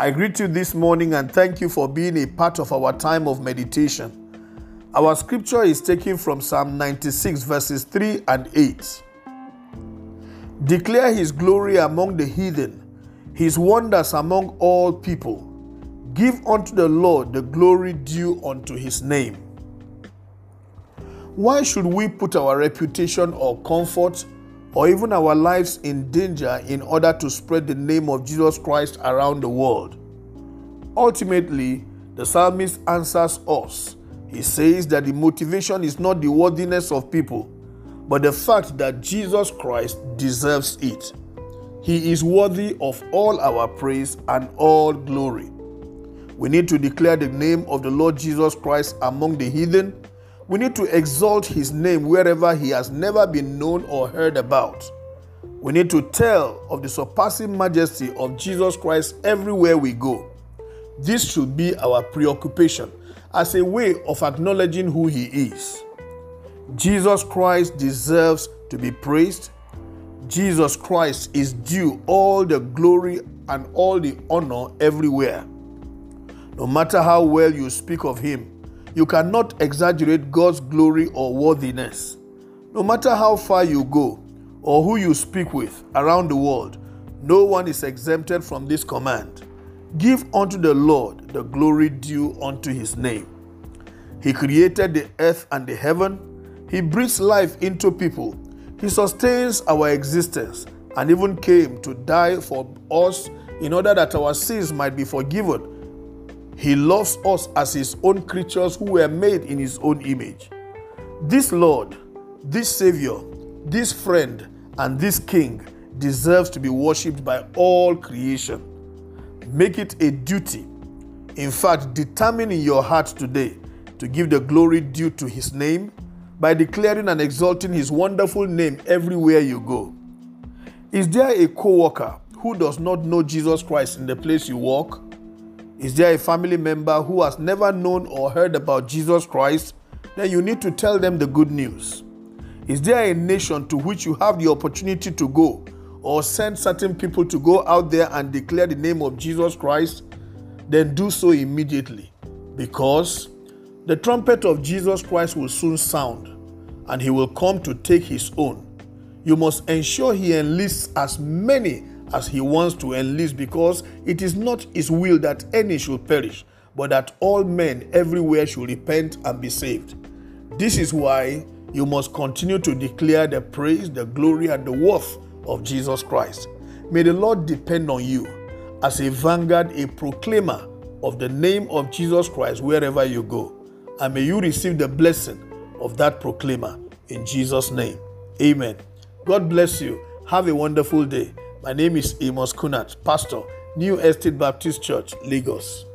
I greet you this morning and thank you for being a part of our time of meditation. Our scripture is taken from Psalm 96, verses 3 and 8. Declare his glory among the heathen, his wonders among all people. Give unto the Lord the glory due unto his name. Why should we put our reputation or comfort or even our lives in danger in order to spread the name of Jesus Christ around the world? Ultimately, the psalmist answers us. He says that the motivation is not the worthiness of people, but the fact that Jesus Christ deserves it. He is worthy of all our praise and all glory. We need to declare the name of the Lord Jesus Christ among the heathen. We need to exalt his name wherever he has never been known or heard about. We need to tell of the surpassing majesty of Jesus Christ everywhere we go. This should be our preoccupation as a way of acknowledging who he is. Jesus Christ deserves to be praised. Jesus Christ is due all the glory and all the honor everywhere. No matter how well you speak of him, you cannot exaggerate God's glory or worthiness. No matter how far you go or who you speak with around the world, no one is exempted from this command. Give unto the Lord the glory due unto his name. He created the earth and the heaven he breathes life into people. He sustains our existence and even came to die for us in order that our sins might be forgiven. He loves us as His own creatures who were made in His own image. This Lord, this Savior, this friend, and this King deserves to be worshipped by all creation. Make it a duty. In fact, determine in your heart today to give the glory due to His name by declaring and exalting his wonderful name everywhere you go. Is there a co worker who does not know Jesus Christ in the place you work? Is there a family member who has never known or heard about Jesus Christ? Then you need to tell them the good news. Is there a nation to which you have the opportunity to go or send certain people to go out there and declare the name of Jesus Christ? Then do so immediately because the trumpet of Jesus Christ will soon sound, and he will come to take his own. You must ensure he enlists as many as he wants to enlist because it is not his will that any should perish, but that all men everywhere should repent and be saved. This is why you must continue to declare the praise, the glory, and the worth of Jesus Christ. May the Lord depend on you as a vanguard, a proclaimer of the name of Jesus Christ wherever you go and may you receive the blessing of that proclaimer in Jesus' name. Amen. God bless you. Have a wonderful day. My name is Amos Kunat, Pastor, New Estate Baptist Church, Lagos.